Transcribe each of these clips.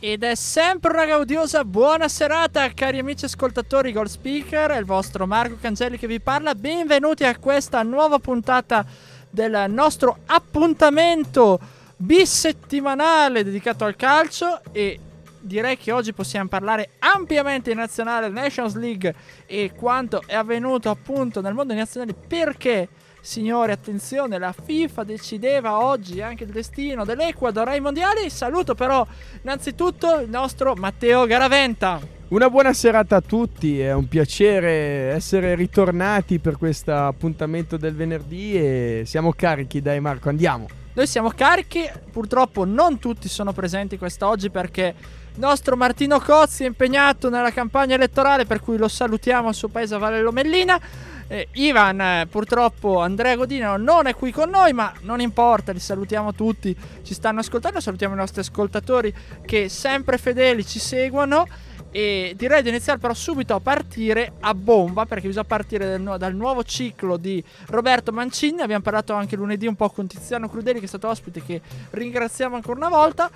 Ed è sempre una gaudiosa buona serata, cari amici ascoltatori Gold Speaker, è il vostro Marco Cangelli che vi parla. Benvenuti a questa nuova puntata del nostro appuntamento bisettimanale dedicato al calcio e direi che oggi possiamo parlare ampiamente in nazionale Nations League e quanto è avvenuto appunto nel mondo nazionale perché Signori, attenzione, la FIFA decideva oggi anche il destino dell'Ecuador ai mondiali. Saluto però innanzitutto il nostro Matteo Garaventa. Una buona serata a tutti, è un piacere essere ritornati per questo appuntamento del venerdì e siamo carichi, dai Marco, andiamo. Noi siamo carichi, purtroppo non tutti sono presenti quest'oggi perché il nostro Martino Cozzi è impegnato nella campagna elettorale per cui lo salutiamo al suo paese a Valle Lomellina. Eh, Ivan, eh, purtroppo Andrea Godino non è qui con noi, ma non importa, li salutiamo tutti, ci stanno ascoltando, salutiamo i nostri ascoltatori che sempre fedeli ci seguono e direi di iniziare però subito a partire a bomba perché bisogna partire dal, nuovo ciclo di Roberto Mancini, abbiamo parlato anche lunedì un po' con Tiziano Crudeli che è stato ospite che ringraziamo ancora una volta,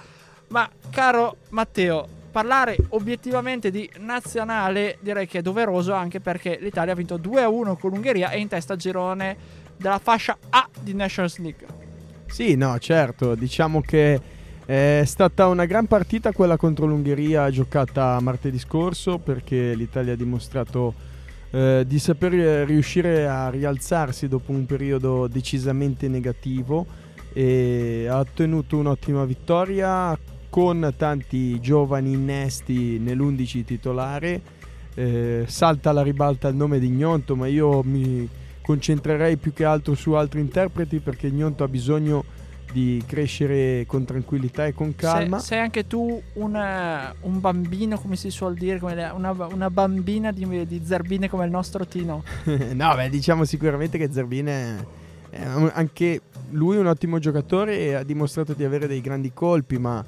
ma caro Matteo, parlare obiettivamente di nazionale direi che è doveroso anche perché l'Italia ha vinto 2-1 con l'Ungheria e in testa girone della fascia A di Nations League. Sì, no, certo, diciamo che è stata una gran partita quella contro l'Ungheria giocata martedì scorso perché l'Italia ha dimostrato eh, di saper riuscire a rialzarsi dopo un periodo decisamente negativo e ha ottenuto un'ottima vittoria con tanti giovani innesti nell'11 titolare. Eh, salta alla ribalta il nome di Gnonto, ma io mi concentrerei più che altro su altri interpreti perché Gnonto ha bisogno di crescere con tranquillità e con calma. Se, sei anche tu una, un bambino, come si suol dire, una, una, bambina di, di, Zerbine come il nostro Tino. no, beh, diciamo sicuramente che Zerbine è, è anche lui un ottimo giocatore e ha dimostrato di avere dei grandi colpi, ma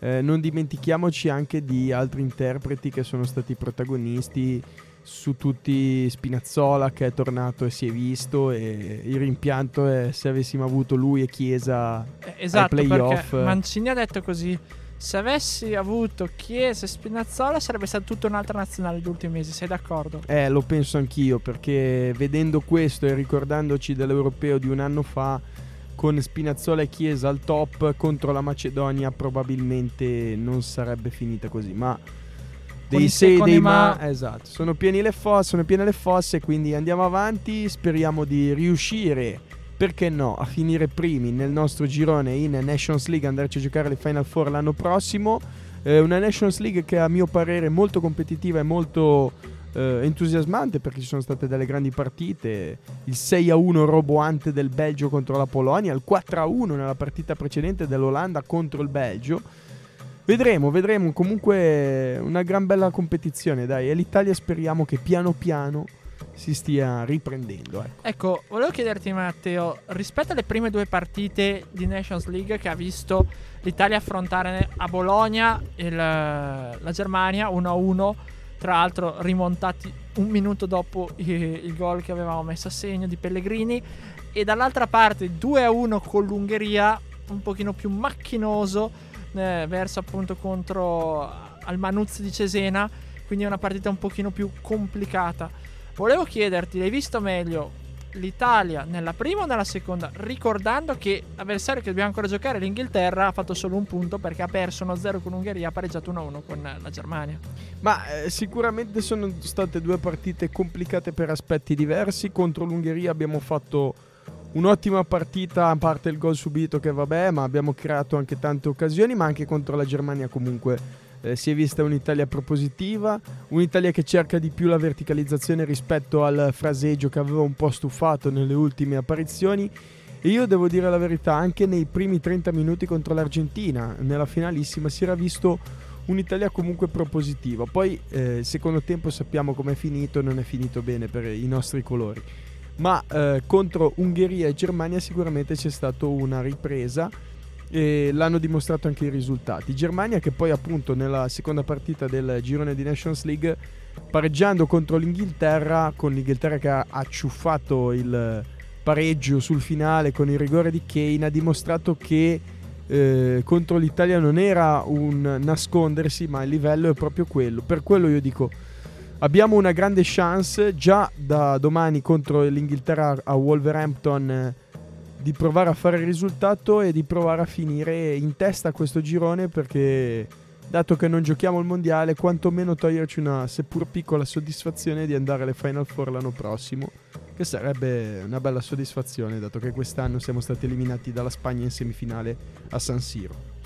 eh, non dimentichiamoci anche di altri interpreti che sono stati protagonisti su tutti Spinazzola che è tornato e si è visto e il rimpianto è se avessimo avuto lui e Chiesa eh, esatto, ai playoff Mancini ha detto così se avessi avuto Chiesa e Spinazzola sarebbe stata tutta un'altra nazionale negli ultimi mesi, sei d'accordo? Eh, lo penso anch'io perché vedendo questo e ricordandoci dell'europeo di un anno fa con Spinazzola e Chiesa al top contro la Macedonia probabilmente non sarebbe finita così, ma dei sei dei ma, ma esatto, sono pieni le fosse, sono piene le fosse, quindi andiamo avanti, speriamo di riuscire perché no, a finire primi nel nostro girone in Nations League, andarci a giocare le Final Four l'anno prossimo. Eh, una Nations League che a mio parere è molto competitiva e molto eh, entusiasmante perché ci sono state delle grandi partite, il 6-1 roboante del Belgio contro la Polonia, il 4-1 nella partita precedente dell'Olanda contro il Belgio. Vedremo, vedremo, comunque una gran bella competizione, dai, e l'Italia speriamo che piano piano si stia riprendendo. Ecco. ecco, volevo chiederti Matteo, rispetto alle prime due partite di Nations League che ha visto l'Italia affrontare a Bologna il, la Germania 1-1, tra l'altro rimontati un minuto dopo il, gol che avevamo messo a segno di Pellegrini. E dall'altra parte 2-1 con l'Ungheria un pochino più macchinoso eh, verso appunto contro al Manuzzi di Cesena. Quindi è una partita un pochino più complicata. Volevo chiederti l'hai visto meglio l'Italia nella prima o nella seconda, ricordando che l'avversario che dobbiamo ancora giocare, l'Inghilterra, ha fatto solo un punto perché ha perso 1-0 con l'Ungheria, ha pareggiato 1-1 con la Germania. Ma eh, sicuramente sono state due partite complicate per aspetti diversi. Contro l'Ungheria abbiamo fatto un'ottima partita, a parte il gol subito che vabbè, ma abbiamo creato anche tante occasioni, ma anche contro la Germania comunque eh, si è vista un'Italia propositiva, un'Italia che cerca di più la verticalizzazione rispetto al fraseggio che aveva un po' stufato nelle ultime apparizioni. E io devo dire la verità, anche nei primi 30 minuti contro l'Argentina, nella finalissima, si era visto un'Italia comunque propositiva. Poi eh, secondo tempo sappiamo com'è finito, non è finito bene per i nostri colori. Ma eh, contro Ungheria e Germania sicuramente c'è stata una ripresa e l'hanno dimostrato anche i risultati. Germania che poi appunto nella seconda partita del girone di Nations League pareggiando contro l'Inghilterra, con l'Inghilterra che ha acciuffato il pareggio sul finale con il rigore di Kane, ha dimostrato che eh, contro l'Italia non era un nascondersi, ma il livello è proprio quello. Per quello io dico, abbiamo una grande chance già da domani contro l'Inghilterra a Wolverhampton eh, di provare a fare il risultato e di provare a finire in testa questo girone perché dato che non giochiamo il mondiale, quantomeno toglierci una seppur piccola soddisfazione di andare alle Final Four l'anno prossimo, che sarebbe una bella soddisfazione, dato che quest'anno siamo stati eliminati dalla Spagna in semifinale a San Siro.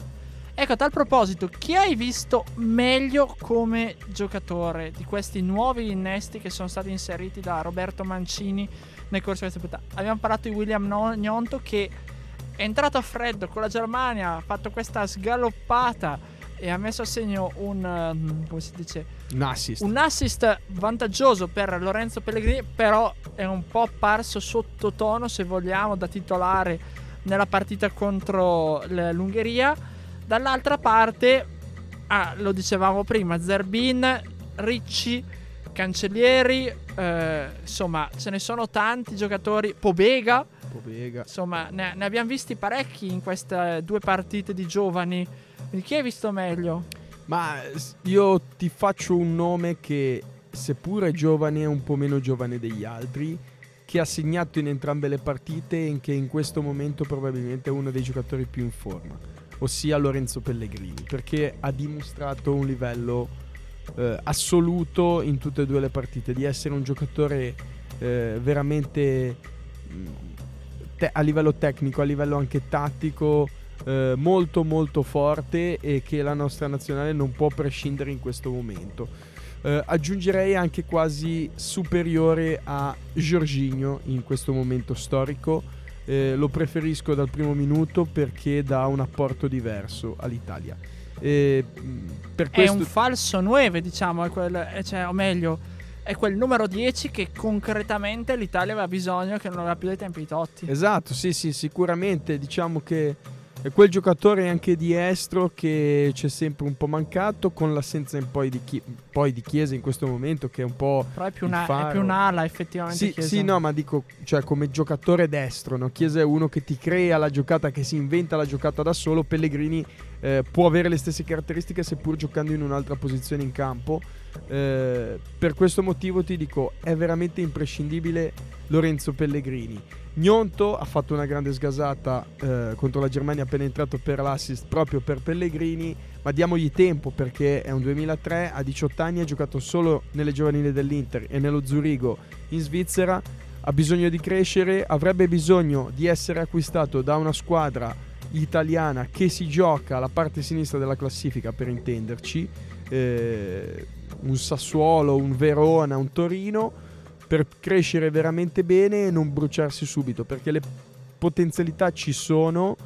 Ecco, a tal proposito, chi hai visto meglio come giocatore di questi nuovi innesti che sono stati inseriti da Roberto Mancini nel corso di questa puntata? Abbiamo parlato di William Gnonto che è entrato a freddo con la Germania, ha fatto questa sgaloppata e ha messo a segno un um, come si dice un assist. un assist vantaggioso per Lorenzo Pellegrini però è un po' apparso sottotono se vogliamo da titolare nella partita contro l'Ungheria dall'altra parte ah, lo dicevamo prima Zerbin Ricci Cancellieri eh, insomma ce ne sono tanti giocatori. Pobega. Pobega. Insomma ne, ne abbiamo visti parecchi in queste due partite di giovani. Chi hai visto meglio? Ma io ti faccio un nome che, seppure giovane, è un po' meno giovane degli altri, che ha segnato in entrambe le partite e che in questo momento probabilmente è uno dei giocatori più in forma, ossia Lorenzo Pellegrini, perché ha dimostrato un livello eh, assoluto in tutte e due le partite, di essere un giocatore eh, veramente mm, te- a livello tecnico, a livello anche tattico eh, molto molto forte e che la nostra nazionale non può prescindere in questo momento. Eh, aggiungerei anche quasi superiore a Giorginio in questo momento storico. Eh, lo preferisco dal primo minuto perché dà un apporto diverso all'Italia. Eh, per questo... È un falso 9, diciamo, è quel, cioè, o meglio, è quel numero 10 che concretamente l'Italia aveva bisogno che non aveva più dai tempi di Totti. Esatto, sì, sì, sicuramente diciamo che è quel giocatore anche di estro che c'è sempre un po' mancato con l'assenza poi di, chi- poi di Chiesa in questo momento che è un po'... Però è più, una, è più un'ala effettivamente. Sì, sì, no, ma dico, cioè come giocatore destro, no? Chiesa è uno che ti crea la giocata, che si inventa la giocata da solo, Pellegrini eh, può avere le stesse caratteristiche seppur giocando in un'altra posizione in campo. Eh, per questo motivo ti dico, è veramente imprescindibile Lorenzo Pellegrini. Gnonto ha fatto una grande sgasata eh, contro la Germania appena entrato per l'assist proprio per Pellegrini, ma diamogli tempo perché è un 2003, ha 18 anni, ha giocato solo nelle giovanili dell'Inter e nello Zurigo in Svizzera, ha bisogno di crescere, avrebbe bisogno di essere acquistato da una squadra italiana che si gioca alla parte sinistra della classifica per intenderci, eh, un Sassuolo, un Verona, un Torino per crescere veramente bene e non bruciarsi subito, perché le potenzialità ci sono,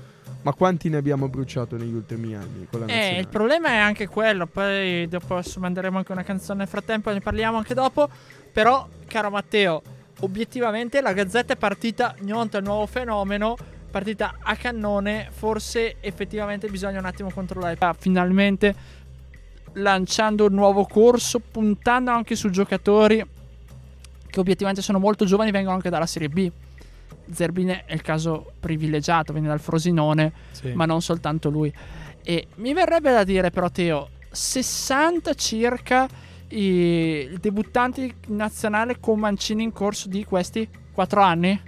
ma quanti ne abbiamo bruciato negli ultimi anni con la Eh, il problema è anche quello, poi dopo manderemo anche una canzone nel frattempo, ne parliamo anche dopo, però caro Matteo, obiettivamente la Gazzetta è partita, Gnonto è il nuovo fenomeno, partita a cannone, forse effettivamente bisogna un attimo controllare. Ah, finalmente lanciando un nuovo corso, puntando anche su giocatori che obiettivamente sono molto giovani, vengono anche dalla Serie B. Zerbine è il caso privilegiato, viene dal Frosinone, sì. ma non soltanto lui. E mi verrebbe da dire però Teo, 60 circa i debuttanti nazionali con Mancini in corso di questi 4 anni?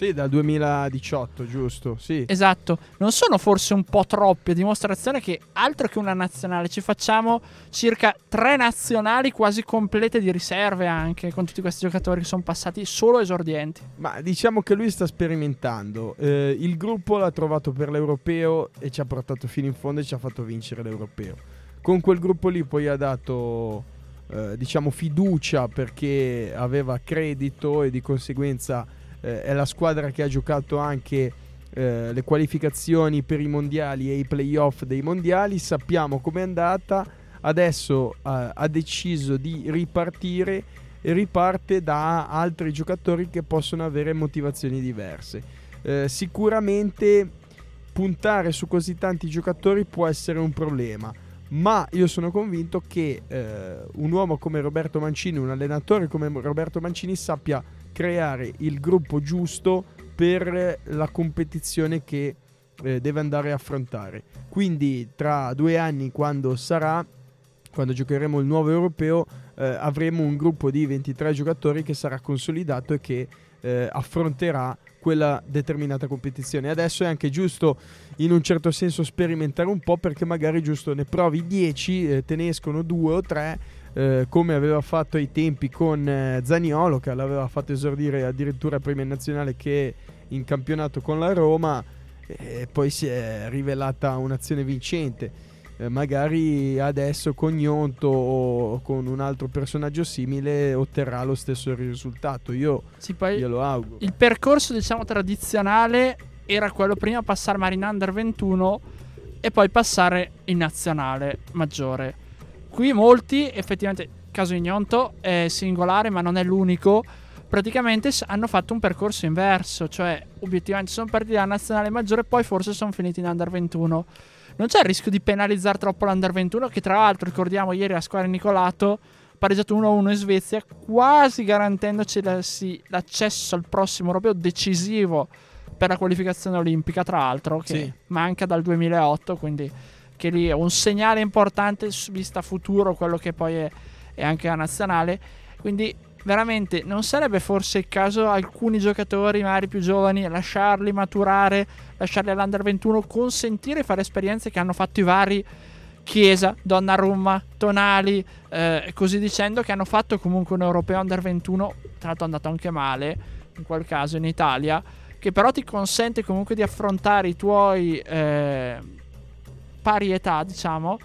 Sì, dal 2018, giusto? Sì. Esatto. Non sono forse un po' troppe dimostrazione che altro che una nazionale, ci facciamo circa tre nazionali quasi complete di riserve anche con tutti questi giocatori che sono passati solo esordienti. Ma diciamo che lui sta sperimentando. Eh, il gruppo l'ha trovato per l'europeo e ci ha portato fino in fondo e ci ha fatto vincere l'europeo. Con quel gruppo lì poi ha dato eh, diciamo fiducia perché aveva credito e di conseguenza eh, è la squadra che ha giocato anche eh, le qualificazioni per i mondiali e i playoff dei mondiali, sappiamo com'è andata, adesso eh, ha deciso di ripartire e riparte da altri giocatori che possono avere motivazioni diverse. Eh, sicuramente puntare su così tanti giocatori può essere un problema, ma io sono convinto che eh, un uomo come Roberto Mancini, un allenatore come Roberto Mancini sappia creare il gruppo giusto per la competizione che eh, deve andare a affrontare. Quindi tra due anni, quando sarà, quando giocheremo il nuovo europeo, eh, avremo un gruppo di 23 giocatori che sarà consolidato e che eh, affronterà quella determinata competizione. Adesso è anche giusto in un certo senso sperimentare un po' perché magari giusto ne provi 10, eh, te ne escono 2 o 3 eh, come aveva fatto ai tempi con eh, Zaniolo che l'aveva fatto esordire addirittura prima in nazionale che in campionato con la Roma e poi si è rivelata un'azione vincente. Eh, magari adesso con Gnonto o con un altro personaggio simile otterrà lo stesso risultato. Io sì, poi glielo auguro. Il percorso, diciamo, tradizionale era quello prima passare Marina Under 21 e poi passare in nazionale maggiore. Qui molti, effettivamente, caso Ignonto è singolare, ma non è l'unico. Praticamente hanno fatto un percorso inverso, cioè obiettivamente sono partiti dalla nazionale maggiore e poi forse sono finiti in Under 21 non c'è il rischio di penalizzare troppo l'Under 21 che tra l'altro ricordiamo ieri a squadra Nicolato pareggiato 1-1 in Svezia quasi garantendoci l'accesso al prossimo europeo decisivo per la qualificazione olimpica tra l'altro che sì. manca dal 2008 quindi che lì è un segnale importante vista futuro quello che poi è, è anche la nazionale. Quindi veramente non sarebbe forse il caso alcuni giocatori magari più giovani lasciarli maturare, lasciarli all'Under 21, consentire fare esperienze che hanno fatto i vari Chiesa, Donnarumma, Tonali eh, così dicendo che hanno fatto comunque un europeo Under 21, tra l'altro è andato anche male in quel caso in Italia, che però ti consente comunque di affrontare i tuoi eh, pari età, diciamo,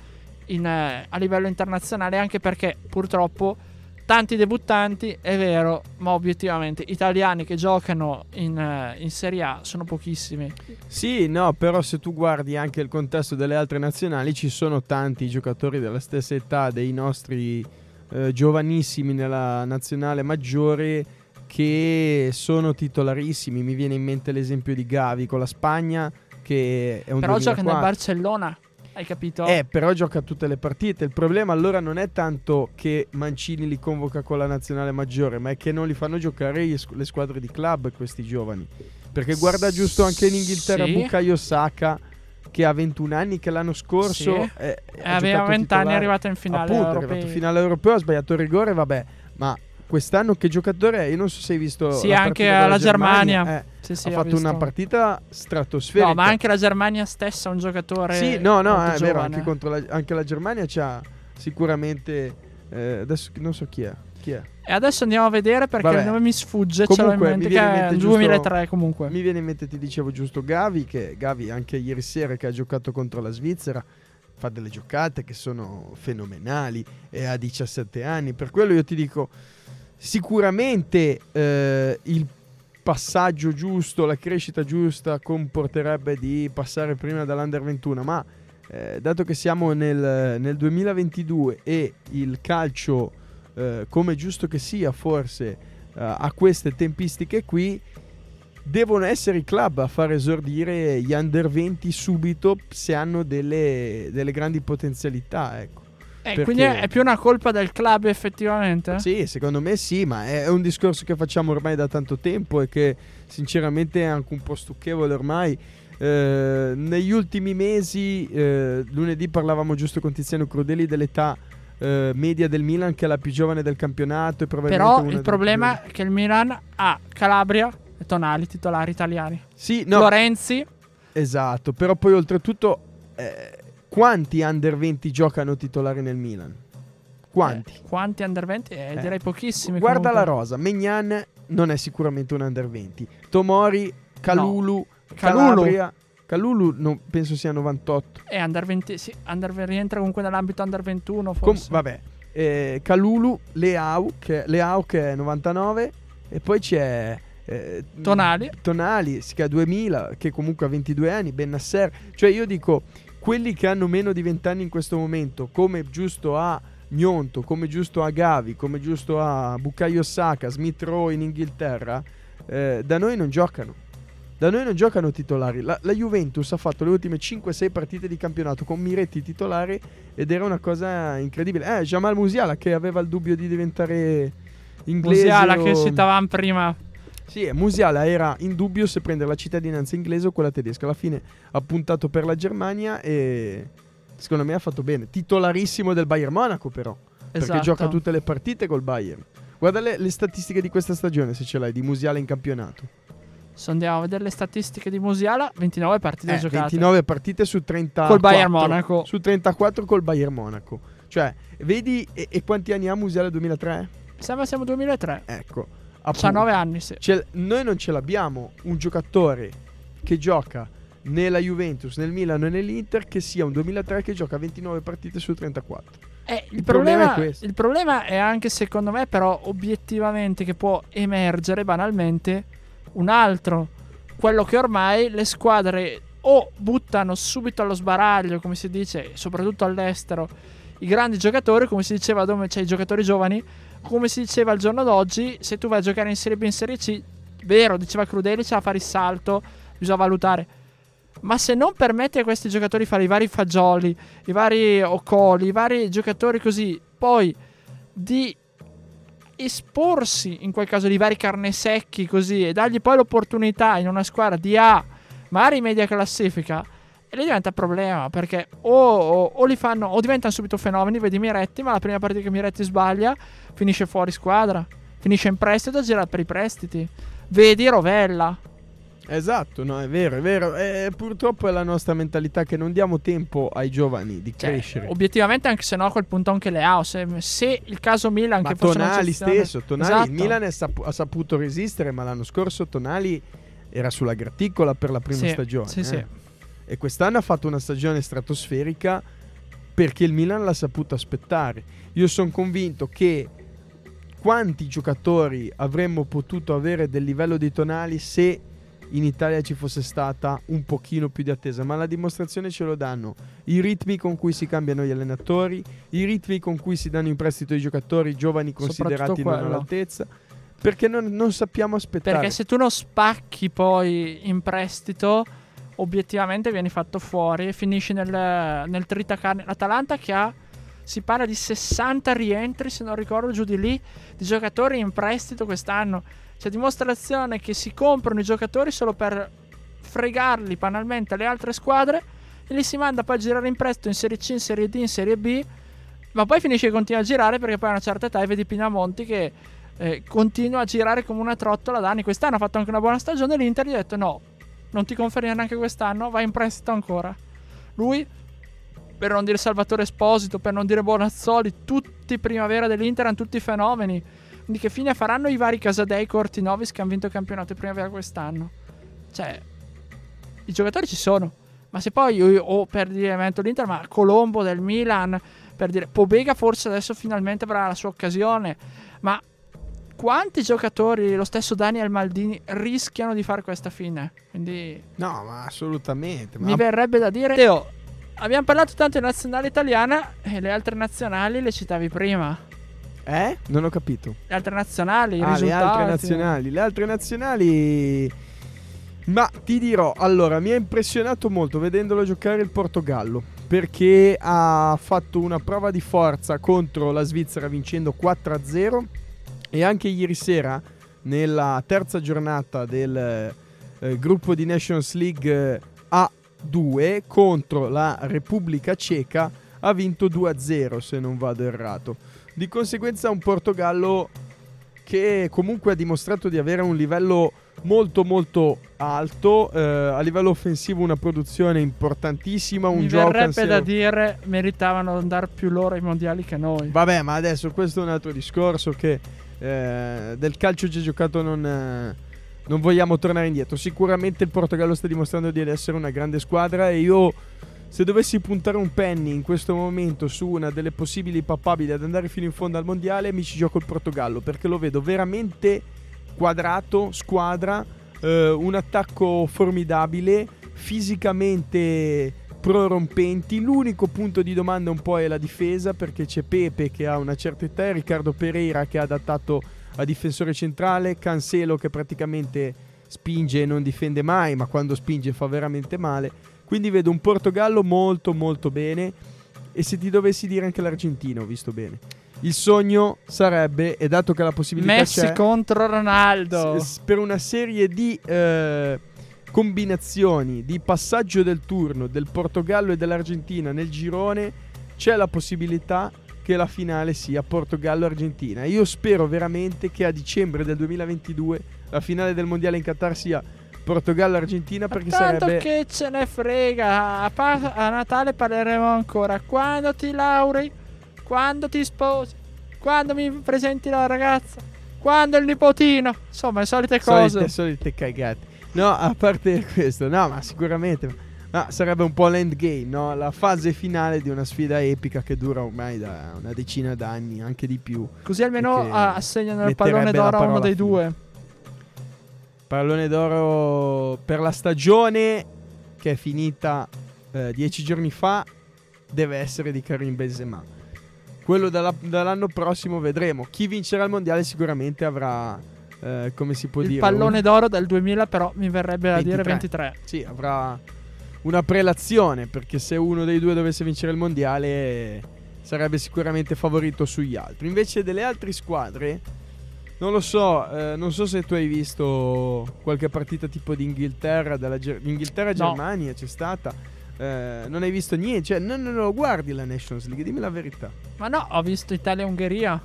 in, eh, a livello internazionale anche perché purtroppo tanti debuttanti, è vero, ma obiettivamente italiani che giocano in, uh, in, Serie A sono pochissimi. Sì, no, però se tu guardi anche il contesto delle altre nazionali, ci sono tanti giocatori della stessa età dei nostri uh, giovanissimi nella nazionale maggiore che sono titolarissimi. Mi viene in mente l'esempio di Gavi con la Spagna che è un Però gioca nel Barcellona. Hai capito? Eh, però gioca tutte le partite. Il problema allora non è tanto che Mancini li convoca con la nazionale maggiore, ma è che non li fanno giocare le squadre di club questi giovani. Perché guarda giusto anche in Inghilterra sì. Bukayo Saka che ha 21 anni, che l'anno scorso sì. è, è aveva 20 anni, è arrivato in finale Appunto, europeo. è arrivato in finale europeo, ha sbagliato il rigore, vabbè, ma quest'anno che giocatore è? Io non so se hai visto. Sì, anche alla Germania. Germania. Eh, sì, sì, ha fatto una partita stratosferica. No, ma anche la Germania stessa è un giocatore. Sì, no, no, è vero. Anche, la, anche la Germania c'ha sicuramente. Eh, adesso non so chi è. Chi è? E adesso andiamo a vedere perché Vabbè. il nome mi sfugge. Comunque, ce l'ho in mente, il 2003 comunque. Mi viene in mente, ti dicevo giusto, Gavi. Che Gavi anche ieri sera che ha giocato contro la Svizzera fa delle giocate che sono fenomenali e ha 17 anni. Per quello io ti dico Sicuramente eh, il passaggio giusto, la crescita giusta comporterebbe di passare prima dall'Under 21, ma eh, dato che siamo nel, nel, 2022 e il calcio, eh, come giusto che sia forse, eh, a queste tempistiche qui, devono essere i club a far esordire gli under 20 subito se hanno delle, delle grandi potenzialità. Ecco. Eh, quindi è più una colpa del club effettivamente? Sì, secondo me sì, ma è un discorso che facciamo ormai da tanto tempo e che sinceramente è anche un po' stucchevole ormai. Eh, negli ultimi mesi, eh, lunedì parlavamo giusto con Tiziano Crudeli dell'età eh, media del Milan che è la più giovane del campionato. Però il problema è che il Milan ha Calabria e Tonali, titolari italiani. Sì, no. Lorenzi. Esatto, però poi oltretutto eh, quanti under 20 giocano titolari nel Milan? Quanti? Eh, quanti under 20? Eh, eh. Direi pochissimi. Guarda comunque. la rosa. Megnan non è sicuramente un under 20. Tomori, Calulu, no. Calabria. Calulu non, penso sia 98. È under 20, sì, under, rientra comunque nell'ambito under 21 forse. Com- vabbè, eh, Calulu, Leao che, Leao che è 99 e poi c'è eh, Tonali. Tonali, che ha 2000, che comunque ha 22 anni, Ben Nasser. Cioè io dico quelli che hanno meno di 20 anni in questo momento, come giusto a Gnonto, come giusto a Gavi, come giusto a Bukayo Saka, Smith Rowe in Inghilterra, eh, da noi non giocano. Da noi non giocano titolari. La, la Juventus ha fatto le ultime 5-6 partite di campionato con Miretti titolari ed era una cosa incredibile. Eh, Jamal Musiala che aveva il dubbio di diventare inglese. Musiala o... che citavamo prima. Sì, Musiala era in dubbio se prendere la cittadinanza inglese o quella tedesca. Alla fine ha puntato per la Germania e secondo me ha fatto bene. Titolarissimo del Bayern Monaco però, Esatto. perché gioca tutte le partite col Bayern. Guarda le, le statistiche di questa stagione se ce l'hai di Musiala in campionato. Se andiamo a vedere le statistiche di Musiala, 29 partite Eh, giocate. 29 partite su 34 Col Bayern Monaco. Su 34 col Bayern Monaco. Cioè, vedi e, e quanti anni ha Musiala 2003? Sembra siamo 2003. Ecco. 19 anni, sì. Noi non ce l'abbiamo un giocatore che gioca nella Juventus, nel Milano e nell'Inter che sia un 2003 che gioca 29 partite su 34. Eh, il, Il problema problema, è questo. il problema è anche secondo me però obiettivamente che può emergere banalmente un altro. Quello che ormai le squadre o buttano subito allo sbaraglio, come si dice, soprattutto all'estero, i grandi giocatori, come si diceva dove c'è i giocatori giovani, come si diceva al giorno d'oggi, se tu vai a giocare in Serie B in Serie C, vero, diceva Crudeli, c'è da fare il salto, bisogna valutare. Ma se non permette a questi giocatori di fare i vari fagioli, i vari Ocoli, i vari giocatori così, poi di esporsi in quel caso di vari carne secchi così e dargli poi l'opportunità in una squadra di A, magari media classifica, e lì diventa problema perché o, o, o li fanno o diventano subito fenomeni, vedi Miretti, ma la prima partita che Miretti sbaglia finisce fuori squadra, finisce in prestito, gira per i prestiti. Vedi Rovella, Esatto, no, è vero, è vero. E purtroppo è la nostra mentalità che non diamo tempo ai giovani di Cioè, crescere. obiettivamente, anche se no, a quel punto anche le ha. Se, se il caso Milan, Ma che Tonali stesso, Tonali, Esatto. il Milan è sap- ha saputo resistere, ma l'anno scorso Tonali era sulla graticola per la prima Sì, stagione. sì, eh. sì. E quest'anno ha fatto una stagione stratosferica perché il Milan l'ha saputo aspettare. Io sono convinto che quanti giocatori avremmo potuto avere del livello di Tonali se in Italia ci fosse stata un pochino più di attesa, ma la dimostrazione ce lo danno i ritmi con cui si cambiano gli allenatori, i ritmi con cui si danno in prestito i giocatori giovani considerati non all'altezza, perché non, non sappiamo aspettare. Perché se tu non spacchi poi in prestito, obiettivamente vieni fatto fuori e finisci nel, nel tritacarne. L'Atalanta che ha, si parla di 60 rientri, se non ricordo giù di lì, di giocatori in prestito quest'anno. C'è dimostrazione che si comprano i giocatori solo per fregarli banalmente alle altre squadre e li si manda poi a girare in prestito in Serie C, in Serie D, in Serie B. Ma poi finisce che continua a girare perché poi a una certa età vedi Pinamonti che eh, continua a girare come una trottola da anni. Quest'anno ha fatto anche una buona stagione. L'Inter gli ha detto: No, non ti confermi neanche quest'anno, vai in prestito ancora. Lui, per non dire Salvatore Esposito, per non dire Bonazzoli, tutti primavera dell'Inter erano tutti fenomeni. Quindi che fine faranno i vari Casadei, Cortinovis che hanno vinto il campionato di primavera quest'anno? Cioè, i giocatori ci sono. Ma se poi, o, o per dire metto l'Inter, ma Colombo del Milan, per dire Pobega forse adesso finalmente avrà la sua occasione. Ma quanti giocatori, lo stesso Daniel Maldini, rischiano di fare questa fine? Quindi No, ma assolutamente. Ma mi verrebbe da dire. Teo, abbiamo parlato tanto di nazionale italiana e le altre nazionali le citavi prima. Eh? Non ho capito. Le altre nazionali, Ah, le risultati. altre nazionali. Le altre nazionali. Ma ti dirò, allora, mi ha impressionato molto vedendolo giocare il Portogallo. Perché ha fatto una prova di forza contro la Svizzera vincendo 4-0. E anche ieri sera, nella terza giornata del eh, gruppo di Nations League eh, A2 contro la Repubblica Ceca, ha vinto 2-0 se non vado errato. Di conseguenza un Portogallo che comunque ha dimostrato di avere un livello molto molto alto, eh, a livello offensivo una produzione importantissima, un Mi gioco verrebbe ansia- da dire meritavano andare più loro ai mondiali che noi. Vabbè, ma adesso questo è un altro discorso che eh, del calcio già giocato non, eh, non vogliamo tornare indietro. Sicuramente il Portogallo sta dimostrando di essere una grande squadra e io se dovessi puntare un penny in questo momento su una delle possibili papabili ad andare fino in fondo al mondiale, mi ci gioco il Portogallo perché lo vedo veramente quadrato, squadra, eh, un attacco formidabile, fisicamente prorompenti. L'unico punto di domanda un po' è la difesa perché c'è Pepe che ha una certa età, Riccardo Pereira che è adattato a difensore centrale, Cancelo che praticamente spinge e non difende mai, ma quando spinge fa veramente male. Quindi vedo un Portogallo molto molto bene e se ti dovessi dire anche l'Argentino, visto bene. Il sogno sarebbe, e dato che la possibilità Messi c'è, contro Ronaldo. s- per una serie di eh, combinazioni di passaggio del turno del Portogallo e dell'Argentina nel girone, c'è la possibilità che la finale sia Portogallo-Argentina. Io spero veramente che a dicembre del 2022 la finale del mondiale in Qatar sia Portogallo-Argentina perché Ma tanto sarebbe che ce ne frega. A, pa- a Natale parleremo ancora. Quando ti laurei? Quando ti sposi? Quando mi presenti la ragazza? Quando il nipotino? Insomma, le solite cose. solite, solite cagate. No, a parte questo, no, ma sicuramente ma sarebbe un po' l'endgame, no? La fase finale di una sfida epica che dura ormai da una decina d'anni, anche di più. Così almeno assegnano il pallone d'oro a uno dei fine. due. Pallone d'oro per la stagione che è finita eh, dieci giorni fa deve essere di Karim Benzema. Quello dalla- dall'anno prossimo vedremo. Chi vincerà il mondiale sicuramente avrà, eh, come si può il dire, pallone un- d'oro del 2000, però mi verrebbe da dire 23. 23. Sì, avrà una prelazione perché se uno dei due dovesse vincere il mondiale sarebbe sicuramente favorito sugli altri. Invece delle altre squadre, non lo so, eh, non so se tu hai visto qualche partita tipo di Inghilterra, della Ger- Inghilterra-Germania c'è stata. eh, non hai visto niente, cioè non, non lo guardi la Nations League, dimmi la verità. Ma no, ho visto Italia-Ungheria.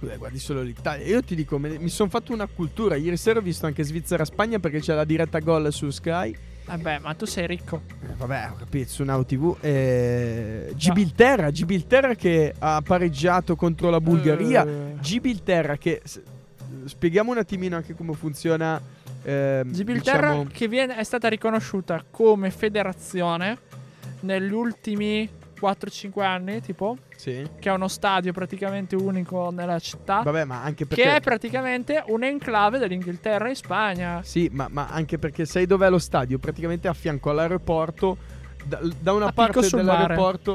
Beh, guardi solo l'Italia. Io ti dico, me- mi sono fatto una cultura. Ieri sera ho visto anche Svizzera-Spagna perché c'è la diretta gol su Sky. Vabbè, ma tu sei ricco. Eh, vabbè, ho capito, su Now TV. Eh, Gibilterra, Gibilterra che ha pareggiato contro la Bulgaria. Eh, Gibilterra che... Spieghiamo un attimino anche come funziona... ehm, Gibilterra diciamo- che viene, è stata riconosciuta come federazione negli ultimi 4-5 anni, tipo, Sì. che ha uno stadio praticamente unico nella città, Vabbè, ma anche perché... che è praticamente un enclave dell'Inghilterra in Spagna. Sì, ma, ma anche perché sai dov'è lo stadio? Praticamente a fianco all'aeroporto. Da, da una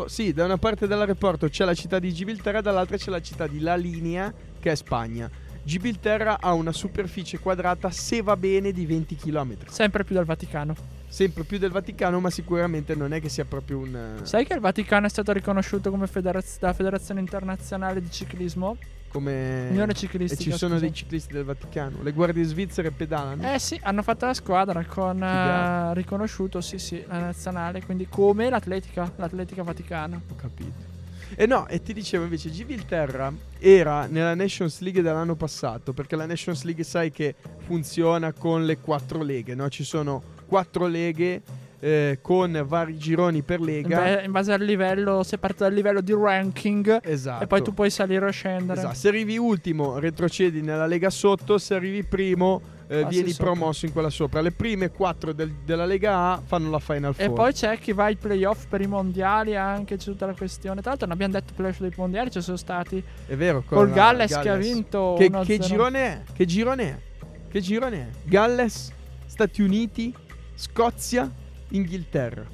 sì, da una parte dell'aeroporto c'è la città di Gibilterra, dall'altra c'è la città di La Linea, che è Spagna. Gibilterra ha una superficie quadrata, se va bene, di 20 km. Sempre più del Vaticano. Sempre più del Vaticano, ma sicuramente non è che sia proprio un. eh, Sai che il Vaticano è stato riconosciuto come federaz- dalla Federazione Internazionale di Ciclismo? come. Unione E Ciclistica. ci sono scusa. dei ciclisti del Vaticano. Le guardie svizzere pedalano. Eh sì, hanno fatto la squadra con eh, riconosciuto, sì sì, la nazionale, quindi come l'atletica, l'atletica vaticana. Ho capito. E no, e ti dicevo invece, Gibilterra era nella Nations League dell'anno passato, perché la Nations League sai che funziona con le quattro leghe, no? Ci sono quattro leghe eh, con vari gironi per lega. ba- in base al livello, se parti dal livello di ranking esatto. e poi tu puoi salire o scendere. Esatto. Se arrivi ultimo, retrocedi nella lega sotto, se arrivi primo, eh, vieni sopra. promosso in quella sopra. Le prime quattro del- della Lega A fanno la Final E Four. poi c'è chi va ai playoff per i mondiali, anche c'è tutta la questione. Tra l'altro non abbiamo detto playoff dei mondiali, ci sono stati È vero, con col la Galles, che ha vinto Che, 1-0. che girone è? Che girone è? Che girone è? Galles, Stati Uniti, Scozia, Inghilterra.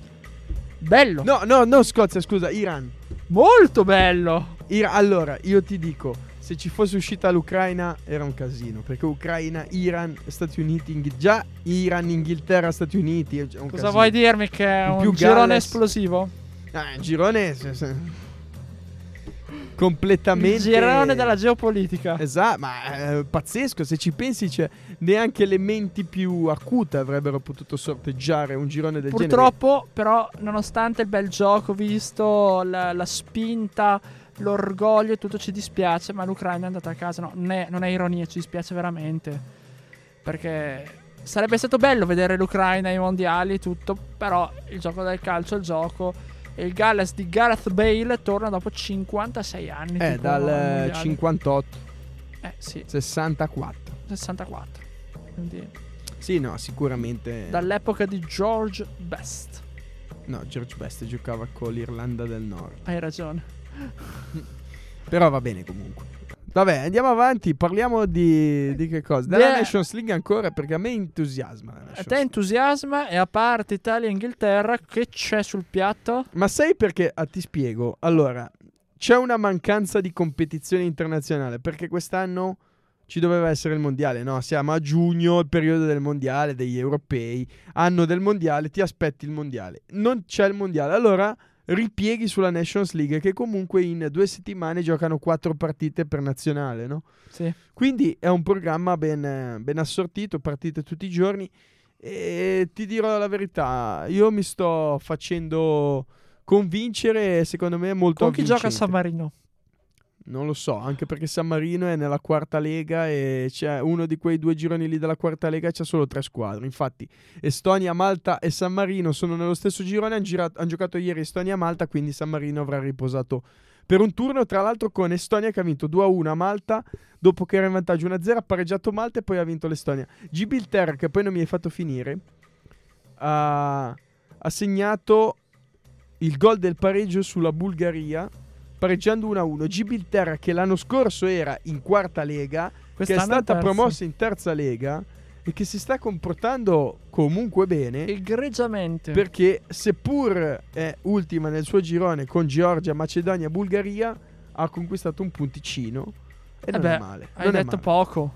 Bello, No, no, no, Scozia, scusa, Iran. molto bello. Ira- allora, io ti dico, se ci fosse uscita l'Ucraina era un casino, perché Ucraina, Iran, Stati Uniti, Inghil- già Iran, Inghilterra, Stati Uniti è un Cosa casino. vuoi dirmi che è In un più girone Galles. esplosivo? Ah, un girone completamente Il girone della geopolitica. Esatto, ma è pazzesco. Se ci pensi, cioè, neanche le menti più acute avrebbero potuto sorteggiare un girone del Purtroppo, però, nonostante il bel gioco visto, la, la spinta, l'orgoglio e tutto, ci dispiace. Ma l'Ucraina è andata a casa. No, non è, non è ironia, ci dispiace veramente. Perché sarebbe stato bello vedere l'Ucraina ai mondiali e tutto. Però il gioco del calcio è il gioco. E il Galles di Gareth Bale torna dopo 56 anni. Eh, dal eh, mondiali. 58, Eh sì, 64. 64. Quindi Sì, no, sicuramente. dall'epoca di George Best. No, George Best giocava con l'Irlanda del Nord. Hai ragione. Però va bene comunque. Vabbè, andiamo avanti, parliamo di, di che cosa? Della Di- Nations League ancora perché a me entusiasma. A te entusiasma e a parte Italia e Inghilterra, che c'è sul piatto? Ma sai perché? Ah, ti spiego. Allora, c'è una mancanza di competizione internazionale perché quest'anno ci doveva essere il mondiale, no? Siamo a giugno, il periodo del mondiale, degli europei, anno del mondiale, ti aspetti il mondiale. Non c'è il mondiale, allora ripieghi sulla Nations League che comunque in due settimane giocano quattro partite per nazionale, no? Sì. Quindi è un programma ben, ben assortito, partite tutti i giorni. E ti dirò la verità, io mi sto facendo convincere, secondo me, molto Con chi gioca a avvincente. San Marino? Non lo so, anche perché San Marino è nella quarta lega e c'è uno di quei due gironi lì della quarta lega c'è solo tre squadre. Infatti Estonia, Malta e San Marino sono nello stesso girone, hanno giocato ieri Estonia e Malta, quindi San Marino avrà riposato per un turno, tra l'altro con Estonia che ha vinto 2-1 a Malta, dopo che era in vantaggio 1-0, ha pareggiato Malta e poi ha vinto l'Estonia. Gibilterra, che poi non mi hai fatto finire, ha, ha segnato il gol del pareggio sulla Bulgaria pareggiando 1-1. Gibilterra che l'anno scorso era in quarta lega, che è Quest'anno stata terzo. promossa in terza lega e che si sta comportando comunque bene. Egregiamente. Perché seppur è ultima nel suo girone con Georgia, Macedonia, Bulgaria, ha conquistato un punticino. E Eh non beh, è male. Hai non detto male. poco.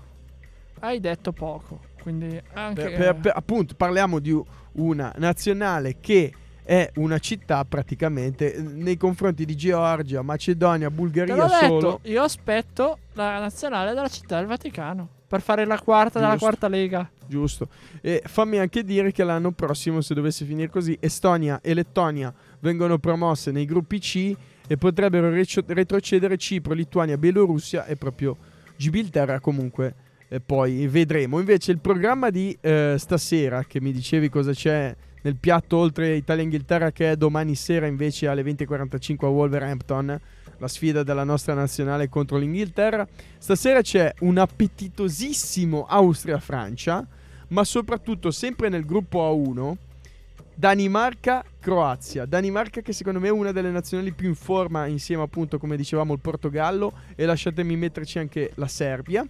Hai detto poco. Quindi anche... Per- per- per- appunto, parliamo di una nazionale che è una città praticamente eh, nei confronti di Georgia, Macedonia, Bulgaria l'ho detto, solo. io aspetto la nazionale della città del Vaticano per fare la quarta della Giusto. quarta lega. Giusto. E fammi anche dire che l'anno prossimo, se dovesse finire così, Estonia e Lettonia vengono promosse nei gruppi C e potrebbero retrocedere Cipro, Lituania, Bielorussia e proprio Gibilterra comunque. E poi vedremo. Invece il programma di eh, stasera, che mi dicevi cosa c'è nel piatto oltre Italia-Inghilterra, che è domani sera invece alle 20.45 a Wolverhampton, la sfida della nostra nazionale contro l'Inghilterra. Stasera c'è un appetitosissimo Austria-Francia, ma soprattutto sempre nel gruppo A1 Danimarca-Croazia. Danimarca che secondo me è una delle nazionali più in forma insieme appunto come dicevamo il Portogallo e lasciatemi metterci anche la Serbia.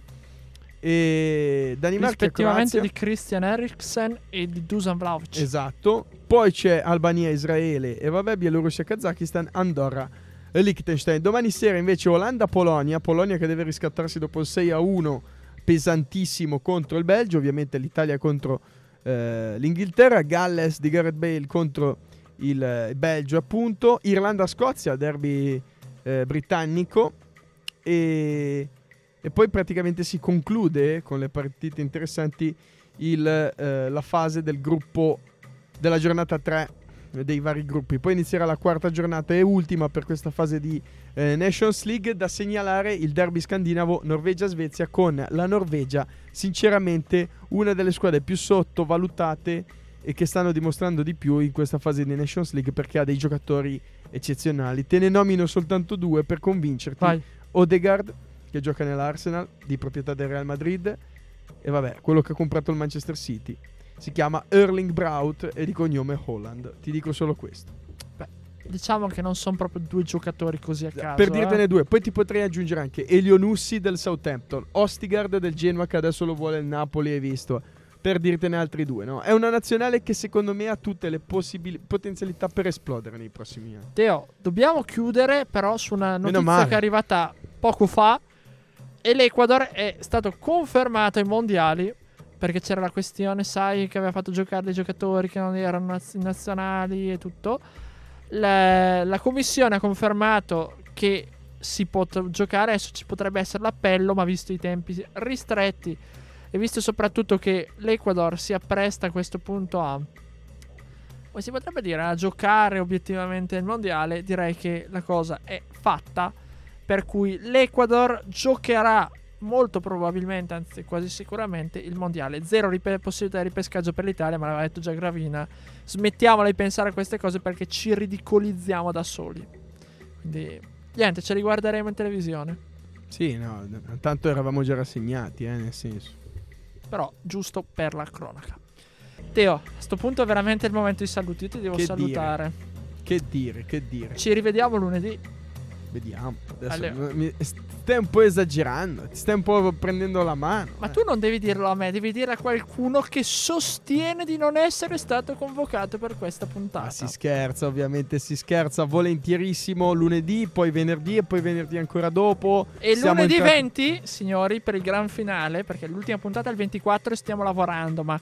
E Danimarca e rispettivamente Croazia. di Christian Eriksen e di Dusan Vlahovic. Esatto. Poi c'è Albania, Israele e vabbè Bielorussia, Kazakistan, Andorra e Liechtenstein. Domani sera invece Olanda-Polonia. Polonia che deve riscattarsi dopo il 6 a 1 pesantissimo contro il Belgio. Ovviamente l'Italia contro eh, l'Inghilterra. Galles di Gareth Bale contro il Belgio appunto. Irlanda-Scozia, derby eh, britannico. E, e poi praticamente si conclude con le partite interessanti il, eh, la fase del gruppo della giornata 3 dei vari gruppi. Poi inizierà la quarta giornata e ultima per questa fase di eh, Nations League. Da segnalare il derby scandinavo Norvegia-Svezia con la Norvegia, sinceramente una delle squadre più sottovalutate e che stanno dimostrando di più in questa fase di Nations League perché ha dei giocatori eccezionali. Te ne nomino soltanto due per convincerti. Vai. Odegaard, che gioca nell'Arsenal, di proprietà del Real Madrid, e vabbè, quello che ha comprato il Manchester City. Si chiama Erling Braut e di cognome Holland. Ti dico solo questo. Diciamo che non sono proprio due giocatori così a caso. per eh. dirtene due, poi ti potrei aggiungere anche Elionussi del Southampton, Ostigard del Genoa che adesso lo vuole il Napoli, hai visto. Per dirtene altri due, no? È una nazionale che secondo me ha tutte le possibili- potenzialità per esplodere nei prossimi anni. Teo, dobbiamo chiudere però su una notizia che è arrivata poco fa e l'Ecuador è stato confermato ai mondiali perché c'era la questione, sai, che aveva fatto giocare dei giocatori che non erano naz- nazionali e tutto. La, la commissione ha confermato che si può giocare, adesso ci potrebbe essere l'appello, ma visto i tempi ristretti e visto soprattutto che l'Ecuador si appresta a questo punto a si potrebbe dire, a giocare obiettivamente il mondiale, direi che la cosa è fatta. Per cui l'Ecuador giocherà molto probabilmente, anzi quasi sicuramente, il mondiale. Zero ripe- possibilità di ripescaggio per l'Italia, ma l'aveva detto già Gravina. Smettiamola di pensare a queste cose perché ci ridicolizziamo da soli. Quindi, niente, ce li guarderemo in televisione. Sì, no, tanto eravamo già rassegnati, eh, nel senso. Però, giusto per la cronaca. Teo, a sto punto è veramente il momento di saluti. Io ti devo Che salutare. Che dire, che dire. Ci rivediamo lunedì. Vediamo. Adesso Allora. mi- stai un po' esagerando. Ti stai un po' prendendo la mano. Ma eh. tu non devi dirlo a me, devi dire a qualcuno che sostiene di non essere stato convocato per questa puntata. Ah, si scherza, ovviamente si scherza volentierissimo lunedì, poi venerdì e poi venerdì ancora dopo. E Siamo lunedì entrati- 20, signori, per il gran finale, perché l'ultima puntata è il 24 e stiamo lavorando, ma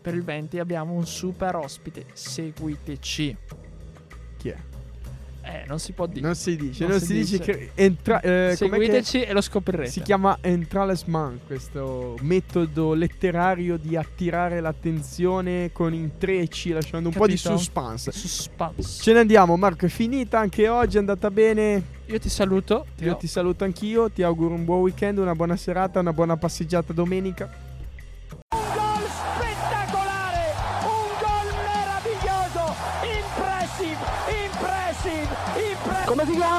per il 20 abbiamo un super ospite. Seguiteci. Eh, non si può dire. Non si dice, Non non, si si, dice, dice. che entra, eh, com'è che Seguiteci e lo scoprirete. si chiama entralesman, questo metodo letterario di attirare l'attenzione con intrecci, lasciando un po' di Capito? suspense. Suspense. Ce ne andiamo, Marco, è finita anche oggi, è andata bene. Io ti saluto. Io ti saluto anch'io, ti auguro un buon weekend, una buona serata, una buona passeggiata domenica.